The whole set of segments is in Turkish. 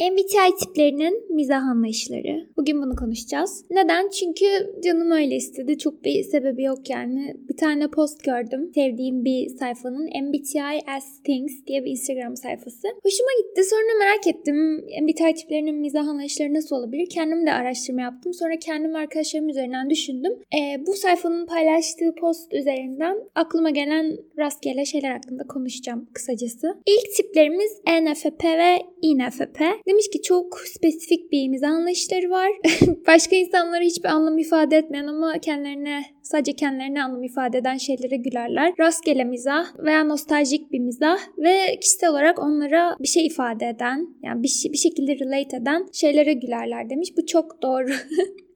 MBTI tiplerinin mizah anlayışları. Bugün bunu konuşacağız. Neden? Çünkü canım öyle istedi. Çok bir sebebi yok yani. Bir tane post gördüm. Sevdiğim bir sayfanın MBTI as Things diye bir Instagram sayfası. Hoşuma gitti. Sonra merak ettim. MBTI tiplerinin mizah anlayışları nasıl olabilir? Kendim de araştırma yaptım. Sonra kendim arkadaşlarım üzerinden düşündüm. Ee, bu sayfanın paylaştığı post üzerinden aklıma gelen rastgele şeyler hakkında konuşacağım kısacası. İlk tiplerimiz ENFP ve INFP. Demiş ki çok spesifik bir mizah anlayışları var. Başka insanlara hiçbir anlam ifade etmeyen ama kendilerine sadece kendilerine anlam ifade eden şeylere gülerler. Rastgele mizah veya nostaljik bir mizah ve kişisel olarak onlara bir şey ifade eden yani bir, bir şekilde relate eden şeylere gülerler demiş. Bu çok doğru.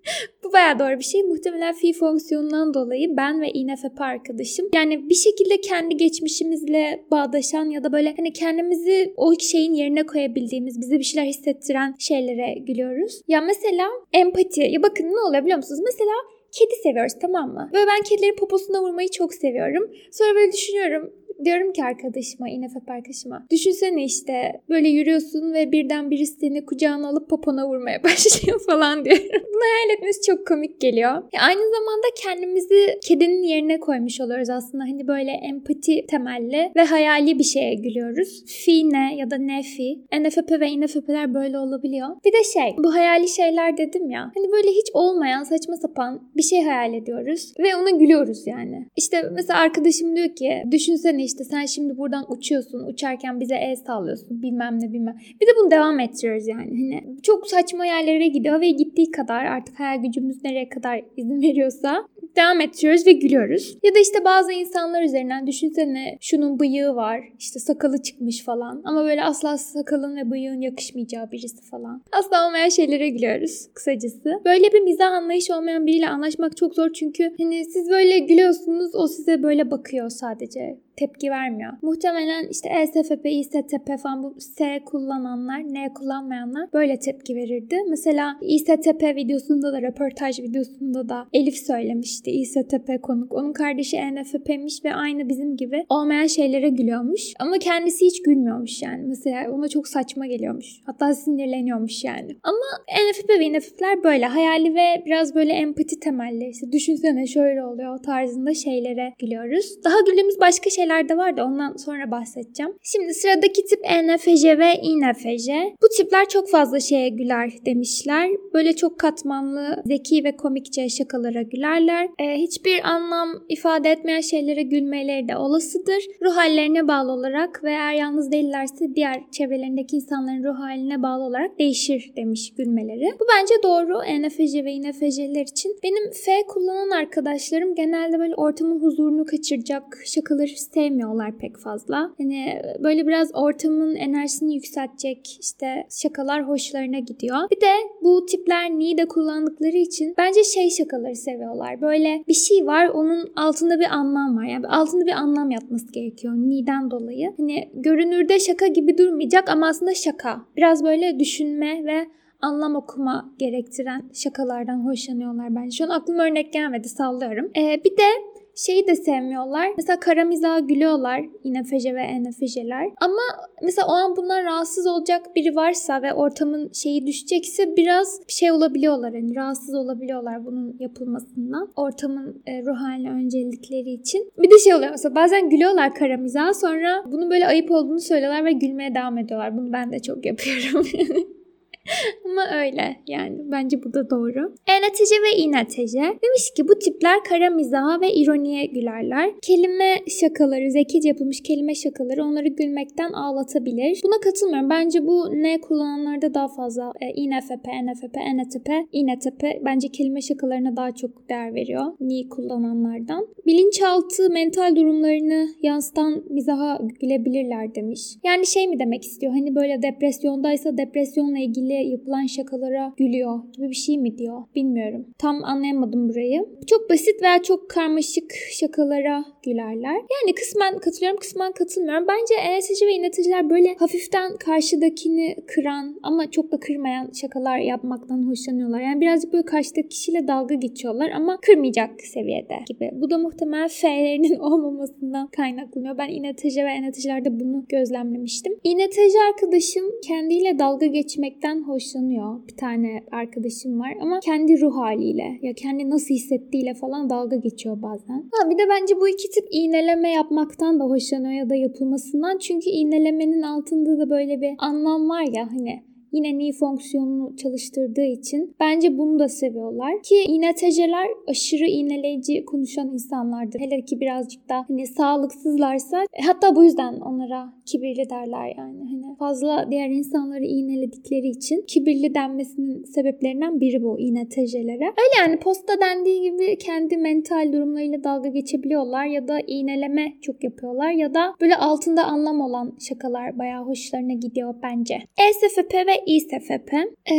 Bu bayağı doğru bir şey. Muhtemelen fi fonksiyonundan dolayı ben ve INFP arkadaşım yani bir şekilde kendi geçmişimizle bağdaşan ya da böyle hani kendimizi o şeyin yerine koyabildiğimiz, bize bir şeyler hissettiren şeylere gülüyoruz. Ya mesela empati. Ya bakın ne oluyor biliyor musunuz? Mesela kedi seviyoruz tamam mı? Ve ben kedilerin poposuna vurmayı çok seviyorum. Sonra böyle düşünüyorum diyorum ki arkadaşıma, İnefep arkadaşıma. Düşünsene işte böyle yürüyorsun ve birden birisi seni kucağına alıp popona vurmaya başlıyor falan diyorum. Bunu hayal etmesi çok komik geliyor. Ya aynı zamanda kendimizi kedinin yerine koymuş oluyoruz aslında. Hani böyle empati temelli ve hayali bir şeye gülüyoruz. Fi ne ya da ne fi. NFP ve INFP'ler böyle olabiliyor. Bir de şey bu hayali şeyler dedim ya. Hani böyle hiç olmayan saçma sapan bir şey hayal ediyoruz ve ona gülüyoruz yani. İşte mesela arkadaşım diyor ki düşünsene işte sen şimdi buradan uçuyorsun. Uçarken bize el sallıyorsun. Bilmem ne bilmem. Bir de bunu devam ettiriyoruz yani. Hani çok saçma yerlere gidiyor ve gittiği kadar artık hayal gücümüz nereye kadar izin veriyorsa devam ettiriyoruz ve gülüyoruz. Ya da işte bazı insanlar üzerinden düşünsene şunun bıyığı var. işte sakalı çıkmış falan. Ama böyle asla sakalın ve bıyığın yakışmayacağı birisi falan. Asla olmayan şeylere gülüyoruz kısacası. Böyle bir mizah anlayışı olmayan biriyle anlaşmak çok zor çünkü hani siz böyle gülüyorsunuz o size böyle bakıyor sadece tepki vermiyor. Muhtemelen işte ESFP, İSTP falan bu S kullananlar, N kullanmayanlar böyle tepki verirdi. Mesela İSTP videosunda da, röportaj videosunda da Elif söylemişti. İSTP konuk. Onun kardeşi ENFP'miş ve aynı bizim gibi olmayan şeylere gülüyormuş. Ama kendisi hiç gülmüyormuş yani. Mesela ona çok saçma geliyormuş. Hatta sinirleniyormuş yani. Ama ENFP ve INFP'ler böyle hayali ve biraz böyle empati temelli. İşte düşünsene şöyle oluyor tarzında şeylere gülüyoruz. Daha güldüğümüz başka şey şeyler de var da ondan sonra bahsedeceğim. Şimdi sıradaki tip ENFJ ve INFJ. Bu tipler çok fazla şeye güler demişler. Böyle çok katmanlı, zeki ve komikçe şakalara gülerler. Ee, hiçbir anlam ifade etmeyen şeylere gülmeleri de olasıdır. Ruh hallerine bağlı olarak ve eğer yalnız değillerse diğer çevrelerindeki insanların ruh haline bağlı olarak değişir demiş gülmeleri. Bu bence doğru ENFJ ve INFJ'ler için. Benim F kullanan arkadaşlarım genelde böyle ortamın huzurunu kaçıracak şakaları sevmiyorlar pek fazla. Hani böyle biraz ortamın enerjisini yükseltecek işte şakalar hoşlarına gidiyor. Bir de bu tipler Ni'de kullandıkları için bence şey şakaları seviyorlar. Böyle bir şey var onun altında bir anlam var. Yani altında bir anlam yatması gerekiyor Ni'den dolayı. Hani görünürde şaka gibi durmayacak ama aslında şaka. Biraz böyle düşünme ve anlam okuma gerektiren şakalardan hoşlanıyorlar bence. Şu an aklıma örnek gelmedi sallıyorum. Ee, bir de şeyi de sevmiyorlar. Mesela kara mizaha gülüyorlar INFJ ve ENFJ'ler. Ama mesela o an bundan rahatsız olacak biri varsa ve ortamın şeyi düşecekse biraz şey olabiliyorlar. Hani rahatsız olabiliyorlar bunun yapılmasından. Ortamın e, ruh haline öncelikleri için. Bir de şey oluyor mesela bazen gülüyorlar kara mizaha sonra bunun böyle ayıp olduğunu söylüyorlar ve gülmeye devam ediyorlar. Bunu ben de çok yapıyorum. Ama öyle yani bence bu da doğru. ENTC ve INTC demiş ki bu tipler kara mizaha ve ironiye gülerler. Kelime şakaları, zekice yapılmış kelime şakaları onları gülmekten ağlatabilir. Buna katılmıyorum. Bence bu ne kullananlarda daha fazla e, INFP, NFP, NTP, INTP bence kelime şakalarına daha çok değer veriyor. Ni kullananlardan. Bilinçaltı mental durumlarını yansıtan mizaha gülebilirler demiş. Yani şey mi demek istiyor? Hani böyle depresyondaysa depresyonla ilgili yapılan yapılan şakalara gülüyor gibi bir şey mi diyor bilmiyorum. Tam anlayamadım burayı. Çok basit veya çok karmaşık şakalara gülerler. Yani kısmen katılıyorum kısmen katılmıyorum. Bence ENTC ve İNTC'ler böyle hafiften karşıdakini kıran ama çok da kırmayan şakalar yapmaktan hoşlanıyorlar. Yani birazcık böyle karşıdaki kişiyle dalga geçiyorlar ama kırmayacak seviyede gibi. Bu da muhtemelen F'lerinin olmamasından kaynaklanıyor. Ben İNTC ve ENTC'lerde bunu gözlemlemiştim. İNTC arkadaşım kendiyle dalga geçmekten hoşlanıyor. Bir tane arkadaşım var ama kendi ruh haliyle ya kendi nasıl hissettiğiyle falan dalga geçiyor bazen. Ha, bir de bence bu iki tip iğneleme yapmaktan da hoşlanıyor ya da yapılmasından. Çünkü iğnelemenin altında da böyle bir anlam var ya hani yine ni fonksiyonunu çalıştırdığı için bence bunu da seviyorlar. Ki iğneteceler aşırı iğneleyici konuşan insanlardır. Hele ki birazcık da hani sağlıksızlarsa e, hatta bu yüzden onlara kibirli derler yani. Hani fazla diğer insanları iğneledikleri için kibirli denmesinin sebeplerinden biri bu iğnetecelere. Öyle yani posta dendiği gibi kendi mental durumlarıyla dalga geçebiliyorlar ya da iğneleme çok yapıyorlar ya da böyle altında anlam olan şakalar bayağı hoşlarına gidiyor bence. ESFP ve İSFP. Ee,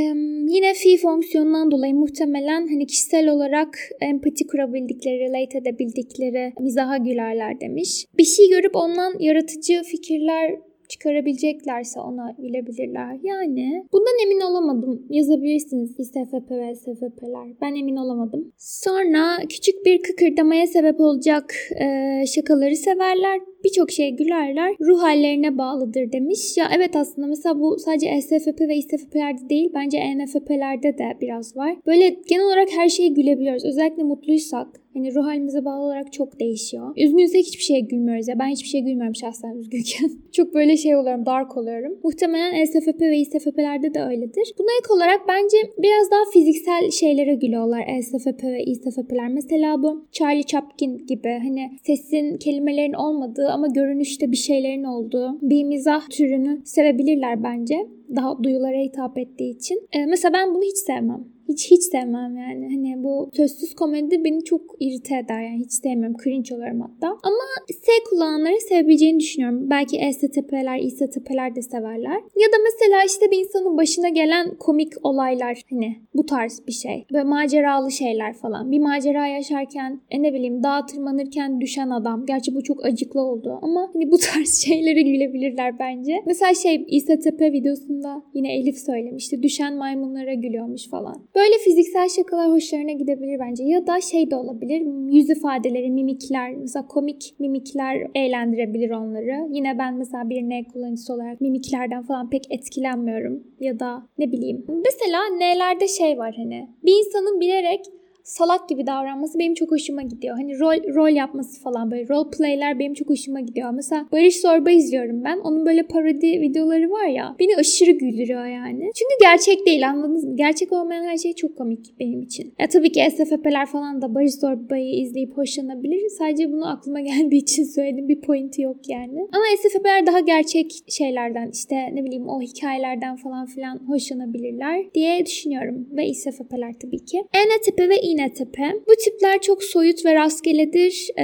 yine fi fonksiyonundan dolayı muhtemelen hani kişisel olarak empati kurabildikleri, relate edebildikleri mizaha gülerler demiş. Bir şey görüp ondan yaratıcı fikirler çıkarabileceklerse ona bilebilirler. Yani bundan emin olamadım. Yazabilirsiniz İSFP ve SFP'ler. Ben emin olamadım. Sonra küçük bir kıkırdamaya sebep olacak e, şakaları severler birçok şey gülerler ruh hallerine bağlıdır demiş. Ya evet aslında mesela bu sadece SFP ve İSFP'lerde değil bence ENFP'lerde de biraz var. Böyle genel olarak her şeye gülebiliyoruz. Özellikle mutluysak Hani ruh halimize bağlı olarak çok değişiyor. Üzgünsek hiçbir şeye gülmüyoruz ya. Ben hiçbir şeye gülmüyorum şahsen üzgünken. çok böyle şey oluyorum, dark oluyorum. Muhtemelen ESFP ve İSFP'lerde de öyledir. Buna ek olarak bence biraz daha fiziksel şeylere gülüyorlar ESFP ve İSFP'ler. Mesela bu Charlie Chaplin gibi hani sesin, kelimelerin olmadığı ama görünüşte bir şeylerin olduğu bir mizah türünü sevebilirler bence. Daha duyulara hitap ettiği için. Ee, mesela ben bunu hiç sevmem. Hiç hiç sevmem yani. Hani bu sözsüz komedi beni çok irite eder yani hiç sevmiyorum. Cringe oluyorum hatta. Ama S kullananları sevebileceğini düşünüyorum. Belki ESTP'ler, İSTP'ler de severler. Ya da mesela işte bir insanın başına gelen komik olaylar hani bu tarz bir şey. Böyle maceralı şeyler falan. Bir macera yaşarken e ne bileyim dağa tırmanırken düşen adam. Gerçi bu çok acıklı oldu ama hani bu tarz şeylere gülebilirler bence. Mesela şey İSTP videosunda yine Elif söylemişti. Düşen maymunlara gülüyormuş falan. Böyle fiziksel şakalar hoşlarına gidebilir bence. Ya da şey de olabilir. Yüz ifadeleri, mimikler, mesela komik mimikler eğlendirebilir onları. Yine ben mesela bir ne kullanıcısı olarak mimiklerden falan pek etkilenmiyorum. Ya da ne bileyim. Mesela nelerde şey var hani. Bir insanın bilerek salak gibi davranması benim çok hoşuma gidiyor. Hani rol rol yapması falan böyle role play'ler benim çok hoşuma gidiyor. Mesela Barış Zorba izliyorum ben. Onun böyle parodi videoları var ya. Beni aşırı güldürüyor yani. Çünkü gerçek değil anladınız mı? Gerçek olmayan her şey çok komik benim için. Ya tabii ki SFP'ler falan da Barış Zorba'yı izleyip hoşlanabilir. Sadece bunu aklıma geldiği için söyledim. Bir pointi yok yani. Ama SFP'ler daha gerçek şeylerden işte ne bileyim o hikayelerden falan filan hoşlanabilirler diye düşünüyorum. Ve İSFP'ler tabii ki. N tipi ve İğne tepe. Bu tipler çok soyut ve rastgeledir e,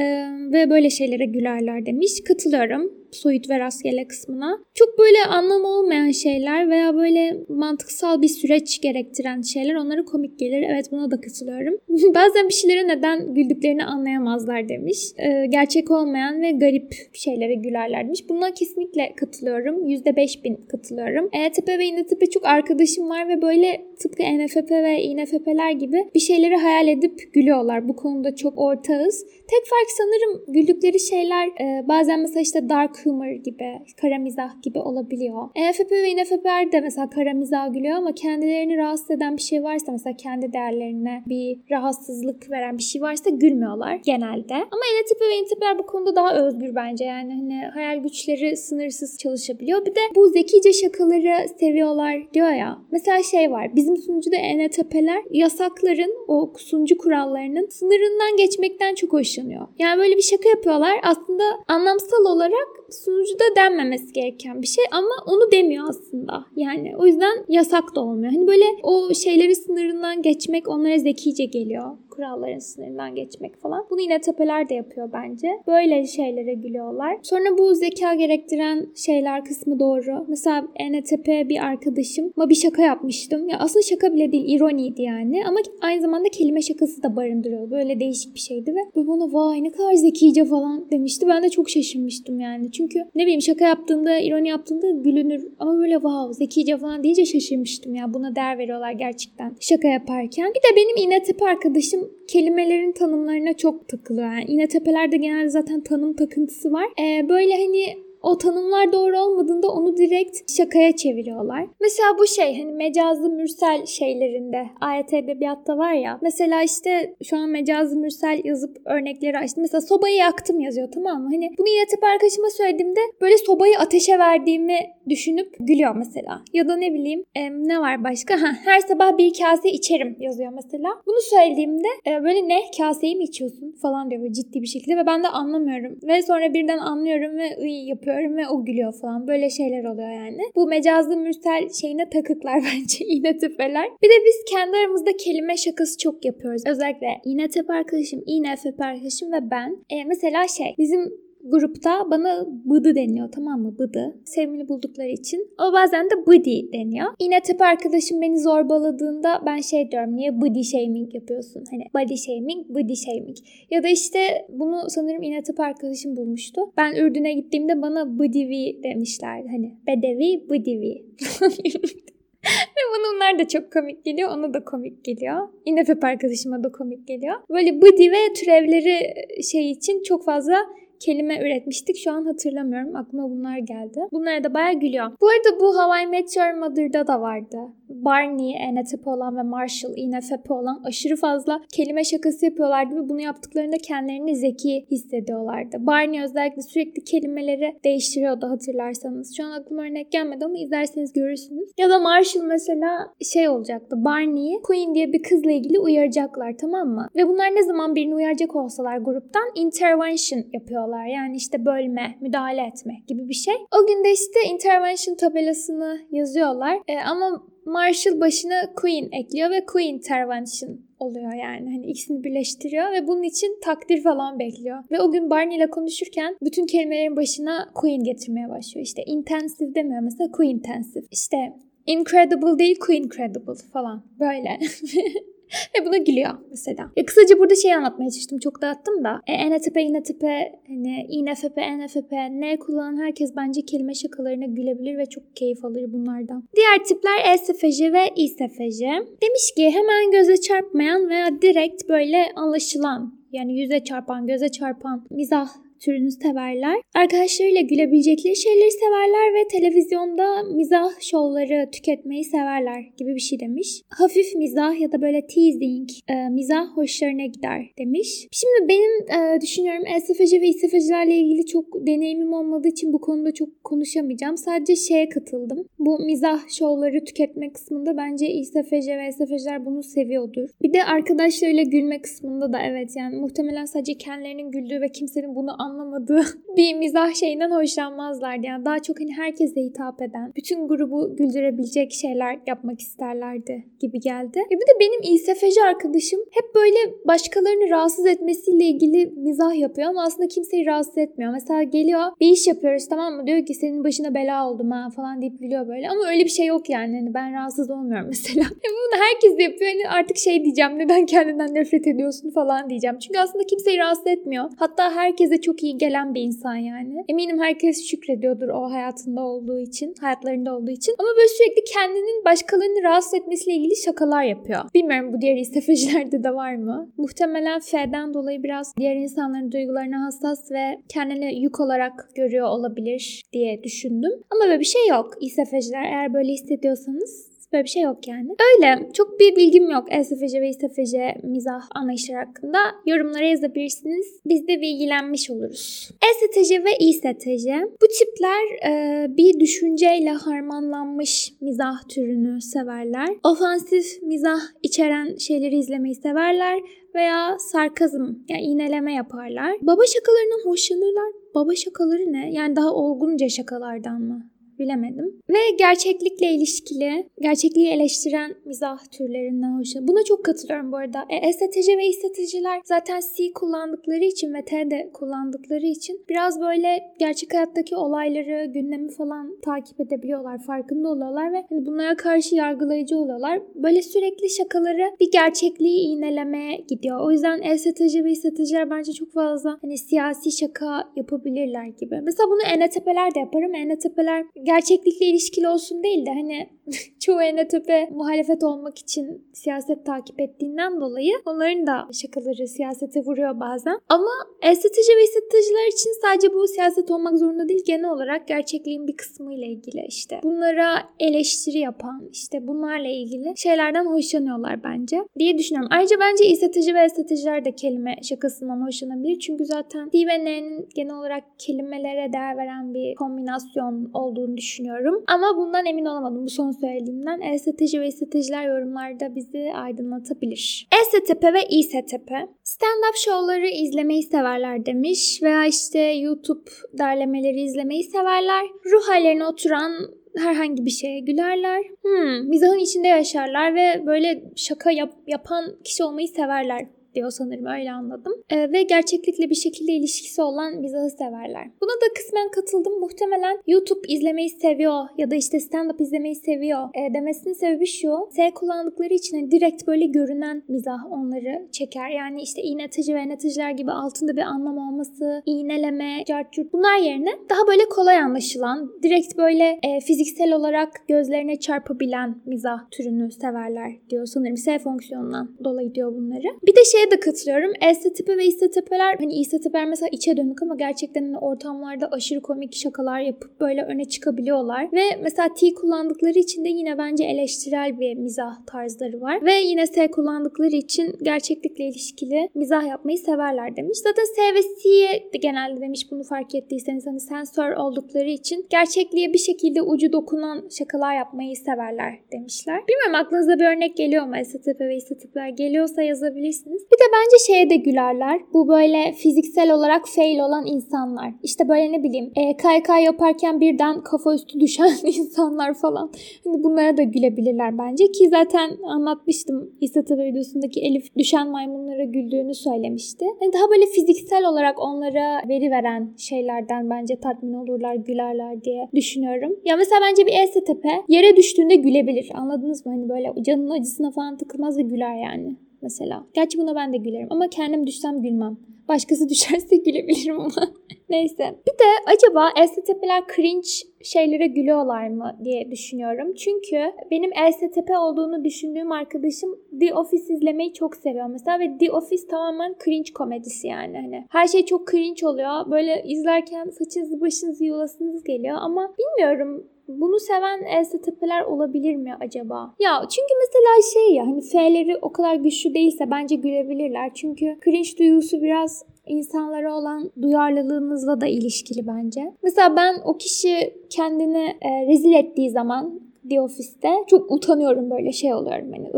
ve böyle şeylere gülerler demiş. Katılıyorum soyut ve rastgele kısmına. Çok böyle anlamı olmayan şeyler veya böyle mantıksal bir süreç gerektiren şeyler onlara komik gelir. Evet buna da katılıyorum. Bazen bir şeylere neden güldüklerini anlayamazlar demiş. Ee, gerçek olmayan ve garip şeylere gülerler demiş. Buna kesinlikle katılıyorum. %5000 katılıyorum. ENTP ve İNTP çok arkadaşım var ve böyle tıpkı ENFP ve İNFP'ler gibi bir şeyleri hayal edip gülüyorlar. Bu konuda çok ortağız. Tek fark sanırım güldükleri şeyler e, bazen mesela işte dark humor gibi, kara mizah gibi olabiliyor. ENFP ve INFP'ler de mesela kara mizah gülüyor ama kendilerini rahatsız eden bir şey varsa mesela kendi değerlerine bir rahatsızlık veren bir şey varsa gülmüyorlar genelde. Ama ENTP ve INTP'ler bu konuda daha özgür bence. Yani hani hayal güçleri sınırsız çalışabiliyor. Bir de bu zekice şakaları seviyorlar diyor ya. Mesela şey var. Bizim sunucuda ENTP'ler yasakların o sunucu kurallarının sınırından geçmekten çok hoşlanıyor. Yani böyle bir şaka yapıyorlar. Aslında anlamsal olarak sunucuda denmemesi gereken bir şey ama onu demiyor aslında. Yani o yüzden yasak da olmuyor. Hani böyle o şeyleri sınırından geçmek onlara zekice geliyor kuralların sınırından geçmek falan. Bunu yine tepeler de yapıyor bence. Böyle şeylere gülüyorlar. Sonra bu zeka gerektiren şeyler kısmı doğru. Mesela ENTP bir arkadaşım ama bir şaka yapmıştım. Ya aslında şaka bile değil, ironiydi yani. Ama aynı zamanda kelime şakası da barındırıyor. Böyle değişik bir şeydi ve bu bana vay ne kadar zekice falan demişti. Ben de çok şaşırmıştım yani. Çünkü ne bileyim şaka yaptığında, ironi yaptığında gülünür. Ama böyle wow zekice falan deyince şaşırmıştım ya. Buna değer veriyorlar gerçekten şaka yaparken. Bir de benim İNTP arkadaşım kelimelerin tanımlarına çok takılıyor. Yani İNTP'lerde genelde zaten tanım takıntısı var. Ee, böyle hani o tanımlar doğru olmadığında onu direkt şakaya çeviriyorlar. Mesela bu şey hani mecazlı mürsel şeylerinde ayet edebiyatta var ya. Mesela işte şu an mecazlı mürsel yazıp örnekleri açtım. Mesela sobayı yaktım yazıyor tamam mı? Hani bunu yatıp arkadaşıma söylediğimde böyle sobayı ateşe verdiğimi düşünüp gülüyor mesela. Ya da ne bileyim e, ne var başka? Ha, her sabah bir kase içerim yazıyor mesela. Bunu söylediğimde e, böyle ne kaseyi mi içiyorsun falan diyor böyle ciddi bir şekilde ve ben de anlamıyorum. Ve sonra birden anlıyorum ve ıy yapıyorum ve o gülüyor falan. Böyle şeyler oluyor yani. Bu mecazlı mürsel şeyine takıklar bence iğne tepeler. Bir de biz kendi aramızda kelime şakası çok yapıyoruz. Özellikle tepe arkadaşım, iğne arkadaşım ve ben. E, mesela şey bizim grupta bana bıdı deniyor tamam mı? Bıdı. Sevimli buldukları için. Ama bazen de bıdi deniyor. Yine tepe arkadaşım beni zorbaladığında ben şey diyorum niye body shaming yapıyorsun? Hani body shaming, body shaming. Ya da işte bunu sanırım yine tepe arkadaşım bulmuştu. Ben Ürdün'e gittiğimde bana bıdivi demişlerdi. Hani bedevi, bıdivi. Ve bunlar da çok komik geliyor. Ona da komik geliyor. İnefep arkadaşıma da komik geliyor. Böyle bıdi ve türevleri şey için çok fazla kelime üretmiştik. Şu an hatırlamıyorum. Aklıma bunlar geldi. Bunlara da bayağı gülüyor. Bu arada bu Hawaii Met Your Mother'da da vardı. Barney, ENTP olan ve Marshall, INFP olan aşırı fazla kelime şakası yapıyorlardı ve bunu yaptıklarında kendilerini zeki hissediyorlardı. Barney özellikle sürekli kelimeleri değiştiriyordu hatırlarsanız. Şu an aklıma örnek gelmedi ama izlerseniz görürsünüz. Ya da Marshall mesela şey olacaktı. Barney'i Queen diye bir kızla ilgili uyaracaklar tamam mı? Ve bunlar ne zaman birini uyaracak olsalar gruptan intervention yapıyorlar. Yani işte bölme, müdahale etme gibi bir şey. O gün de işte intervention tabelasını yazıyorlar. E, ama Marshall başına Queen ekliyor ve Queen intervention oluyor yani. Hani ikisini birleştiriyor ve bunun için takdir falan bekliyor. Ve o gün Barney ile konuşurken bütün kelimelerin başına Queen getirmeye başlıyor. İşte intensive demiyor mesela Queen-intensive. İşte incredible değil Queen-credible falan böyle. Ve buna gülüyor mesela. Ya kısaca burada şey anlatmaya çalıştım. Çok dağıttım da. E, ENTP, INTP, hani INFP, NFP, N kullanan herkes bence kelime şakalarına gülebilir ve çok keyif alır bunlardan. Diğer tipler ESFJ ve İSFJ. Demiş ki hemen göze çarpmayan veya direkt böyle anlaşılan yani yüze çarpan, göze çarpan mizah türünü severler. Arkadaşlarıyla gülebilecekleri şeyleri severler ve televizyonda mizah şovları tüketmeyi severler gibi bir şey demiş. Hafif mizah ya da böyle teasing e, mizah hoşlarına gider demiş. Şimdi benim e, düşünüyorum ESFJ ve İSFJ'lerle ilgili çok deneyimim olmadığı için bu konuda çok konuşamayacağım. Sadece şeye katıldım. Bu mizah şovları tüketme kısmında bence İSFJ ve ESFJ'ler bunu seviyordur. Bir de arkadaşlarıyla gülme kısmında da evet yani muhtemelen sadece kendilerinin güldüğü ve kimsenin bunu anlamadığı bir mizah şeyinden hoşlanmazlardı. Yani daha çok hani herkese hitap eden, bütün grubu güldürebilecek şeyler yapmak isterlerdi gibi geldi. E bir de benim İSFJ arkadaşım hep böyle başkalarını rahatsız etmesiyle ilgili mizah yapıyor ama aslında kimseyi rahatsız etmiyor. Mesela geliyor bir iş yapıyoruz tamam mı? Diyor ki senin başına bela oldum ha falan deyip gülüyor böyle. Ama öyle bir şey yok yani. Hani ben rahatsız olmuyorum mesela. E bunu herkes yapıyor. Hani artık şey diyeceğim neden kendinden nefret ediyorsun falan diyeceğim. Çünkü aslında kimseyi rahatsız etmiyor. Hatta herkese çok iyi gelen bir insan yani. Eminim herkes şükrediyordur o hayatında olduğu için, hayatlarında olduğu için. Ama böyle sürekli kendinin başkalarını rahatsız etmesiyle ilgili şakalar yapıyor. Bilmiyorum bu diğer istefecilerde de var mı? Muhtemelen F'den dolayı biraz diğer insanların duygularına hassas ve kendini yük olarak görüyor olabilir diye düşündüm. Ama böyle bir şey yok. İstefeciler eğer böyle hissediyorsanız Böyle bir şey yok yani. Öyle. Çok bir bilgim yok ESFC ve İSFC mizah anlayışları hakkında. Yorumlara yazabilirsiniz. Biz de bilgilenmiş oluruz. ESTC ve İSTC. Bu tipler e, bir düşünceyle harmanlanmış mizah türünü severler. Ofansif mizah içeren şeyleri izlemeyi severler veya sarkazm yani iğneleme yaparlar. Baba şakalarından hoşlanırlar. Baba şakaları ne? Yani daha olgunca şakalardan mı? Bilemedim. Ve gerçeklikle ilişkili, gerçekliği eleştiren mizah türlerinden hoşlanıyorum. Buna çok katılıyorum bu arada. E, estetici ve esteticiler zaten C kullandıkları için ve T de kullandıkları için biraz böyle gerçek hayattaki olayları, gündemi falan takip edebiliyorlar, farkında oluyorlar ve hani bunlara karşı yargılayıcı oluyorlar. Böyle sürekli şakaları bir gerçekliği iğnelemeye gidiyor. O yüzden estetici ve esteticiler bence çok fazla hani siyasi şaka yapabilirler gibi. Mesela bunu ENTP'ler de yaparım. ENTP'ler gerçeklikle ilişkili olsun değil de hani çoğu ENTP muhalefet olmak için siyaset takip ettiğinden dolayı onların da şakaları siyasete vuruyor bazen. Ama estetici ve esteticiler için sadece bu siyaset olmak zorunda değil. Genel olarak gerçekliğin bir kısmı ile ilgili işte. Bunlara eleştiri yapan işte bunlarla ilgili şeylerden hoşlanıyorlar bence diye düşünüyorum. Ayrıca bence estetici ve esteticiler de kelime şakasından hoşlanabilir. Çünkü zaten D ve N'nin genel olarak kelimelere değer veren bir kombinasyon olduğunu düşünüyorum. Ama bundan emin olamadım bu son söylediğimden. Estetici ve estetijiler yorumlarda bizi aydınlatabilir. ESTP ve İSTP. Stand-up şovları izlemeyi severler demiş veya işte YouTube derlemeleri izlemeyi severler. Ruh hallerine oturan herhangi bir şeye gülerler. Hmm, mizahın içinde yaşarlar ve böyle şaka yap, yapan kişi olmayı severler diyor sanırım öyle anladım. E, ve gerçeklikle bir şekilde ilişkisi olan mizahı severler. Buna da kısmen katıldım. Muhtemelen YouTube izlemeyi seviyor ya da işte stand-up izlemeyi seviyor e, demesinin sebebi şu. S kullandıkları için hani direkt böyle görünen mizah onları çeker. Yani işte iğnetici ve neticeler gibi altında bir anlam olması, iğneleme, cartçurt bunlar yerine daha böyle kolay anlaşılan, direkt böyle e, fiziksel olarak gözlerine çarpabilen mizah türünü severler diyor sanırım. S fonksiyonundan dolayı diyor bunları. Bir de şey şeye de katılıyorum. Estetepe ve istetepeler hani istetepeler mesela içe dönük ama gerçekten hani ortamlarda aşırı komik şakalar yapıp böyle öne çıkabiliyorlar. Ve mesela T kullandıkları için de yine bence eleştirel bir mizah tarzları var. Ve yine S kullandıkları için gerçeklikle ilişkili mizah yapmayı severler demiş. Zaten S ve C'ye de genelde demiş bunu fark ettiyseniz hani sensör oldukları için gerçekliğe bir şekilde ucu dokunan şakalar yapmayı severler demişler. Bilmiyorum aklınıza bir örnek geliyor mu? Estetepe ve istetepeler geliyorsa yazabilirsiniz. Bir de bence şeye de gülerler. Bu böyle fiziksel olarak fail olan insanlar. İşte böyle ne bileyim e, kaykay yaparken birden kafa üstü düşen insanlar falan. Hani bunlara da gülebilirler bence ki zaten anlatmıştım İsatabe videosundaki Elif düşen maymunlara güldüğünü söylemişti. Yani daha böyle fiziksel olarak onlara veri veren şeylerden bence tatmin olurlar, gülerler diye düşünüyorum. Ya mesela bence bir ESTP yere düştüğünde gülebilir. Anladınız mı? Hani böyle canının acısına falan takılmaz ve güler yani mesela. Gerçi buna ben de gülerim ama kendim düşsem gülmem. Başkası düşerse gülebilirim ama. Neyse. Bir de acaba ESTP'ler cringe şeylere gülüyorlar mı diye düşünüyorum. Çünkü benim ESTP olduğunu düşündüğüm arkadaşım The Office izlemeyi çok seviyor mesela ve The Office tamamen cringe komedisi yani. Hani her şey çok cringe oluyor. Böyle izlerken saçınızı başınızı yolasınız geliyor ama bilmiyorum bunu seven ESTP'ler olabilir mi acaba? Ya çünkü mesela şey ya hani F'leri o kadar güçlü değilse bence gülebilirler. Çünkü cringe duygusu biraz insanlara olan duyarlılığınızla da ilişkili bence. Mesela ben o kişi kendini e, rezil ettiği zaman The Office'te çok utanıyorum böyle şey oluyorum hani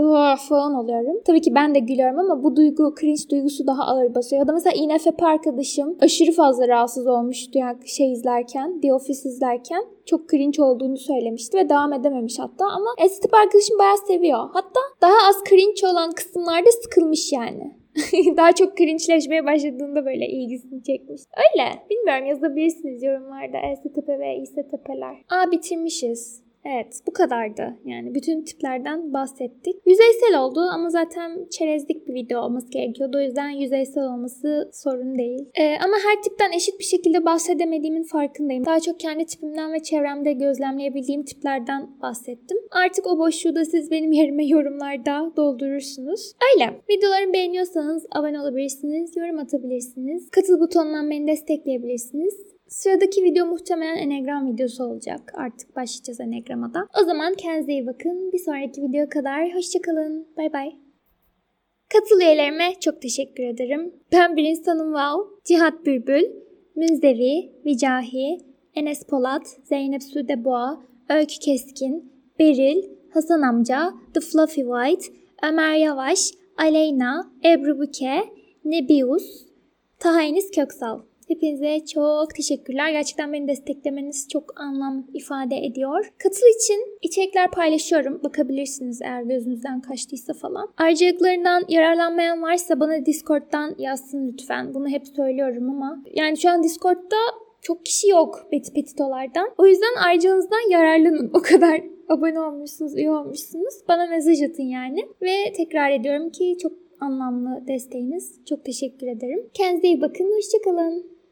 falan oluyorum. Tabii ki ben de gülüyorum ama bu duygu cringe duygusu daha ağır basıyor. Ya da mesela INFP arkadaşım aşırı fazla rahatsız olmuştu yani şey izlerken The Office izlerken çok cringe olduğunu söylemişti ve devam edememiş hatta ama estetik arkadaşım bayağı seviyor. Hatta daha az cringe olan kısımlarda sıkılmış yani. daha çok cringe'leşmeye başladığında böyle ilgisini çekmiş. Öyle. Bilmiyorum yazabilirsiniz yorumlarda. ESTP ve İSTP'ler. Aa bitirmişiz. Evet bu kadardı. Yani bütün tiplerden bahsettik. Yüzeysel oldu ama zaten çerezlik bir video olması gerekiyordu. O yüzden yüzeysel olması sorun değil. Ee, ama her tipten eşit bir şekilde bahsedemediğimin farkındayım. Daha çok kendi tipimden ve çevremde gözlemleyebildiğim tiplerden bahsettim. Artık o boşluğu da siz benim yerime yorumlarda doldurursunuz. Öyle. Videolarımı beğeniyorsanız abone olabilirsiniz, yorum atabilirsiniz. Katıl butonundan beni destekleyebilirsiniz. Sıradaki video muhtemelen Enneagram videosu olacak. Artık başlayacağız Enneagram'a da. O zaman kendinize iyi bakın. Bir sonraki video kadar hoşçakalın. Bay bay. Katıl üyelerime çok teşekkür ederim. Ben bir insanım wow. Cihat Bülbül, Münzevi, Vicahi, Enes Polat, Zeynep Sude Boğa, Öykü Keskin, Beril, Hasan Amca, The Fluffy White, Ömer Yavaş, Aleyna, Ebru Buke, Nebius, Taha Köksal. Hepinize çok teşekkürler. Gerçekten beni desteklemeniz çok anlam ifade ediyor. Katıl için içerikler paylaşıyorum. Bakabilirsiniz eğer gözünüzden kaçtıysa falan. Ayrıcalıklarından yararlanmayan varsa bana Discord'dan yazsın lütfen. Bunu hep söylüyorum ama yani şu an Discord'da çok kişi yok Beti Petitolardan. O yüzden ayrıcalığınızdan yararlanın. O kadar abone olmuşsunuz, üye olmuşsunuz. Bana mesaj atın yani. Ve tekrar ediyorum ki çok anlamlı desteğiniz. Çok teşekkür ederim. Kendinize iyi bakın. Hoşçakalın.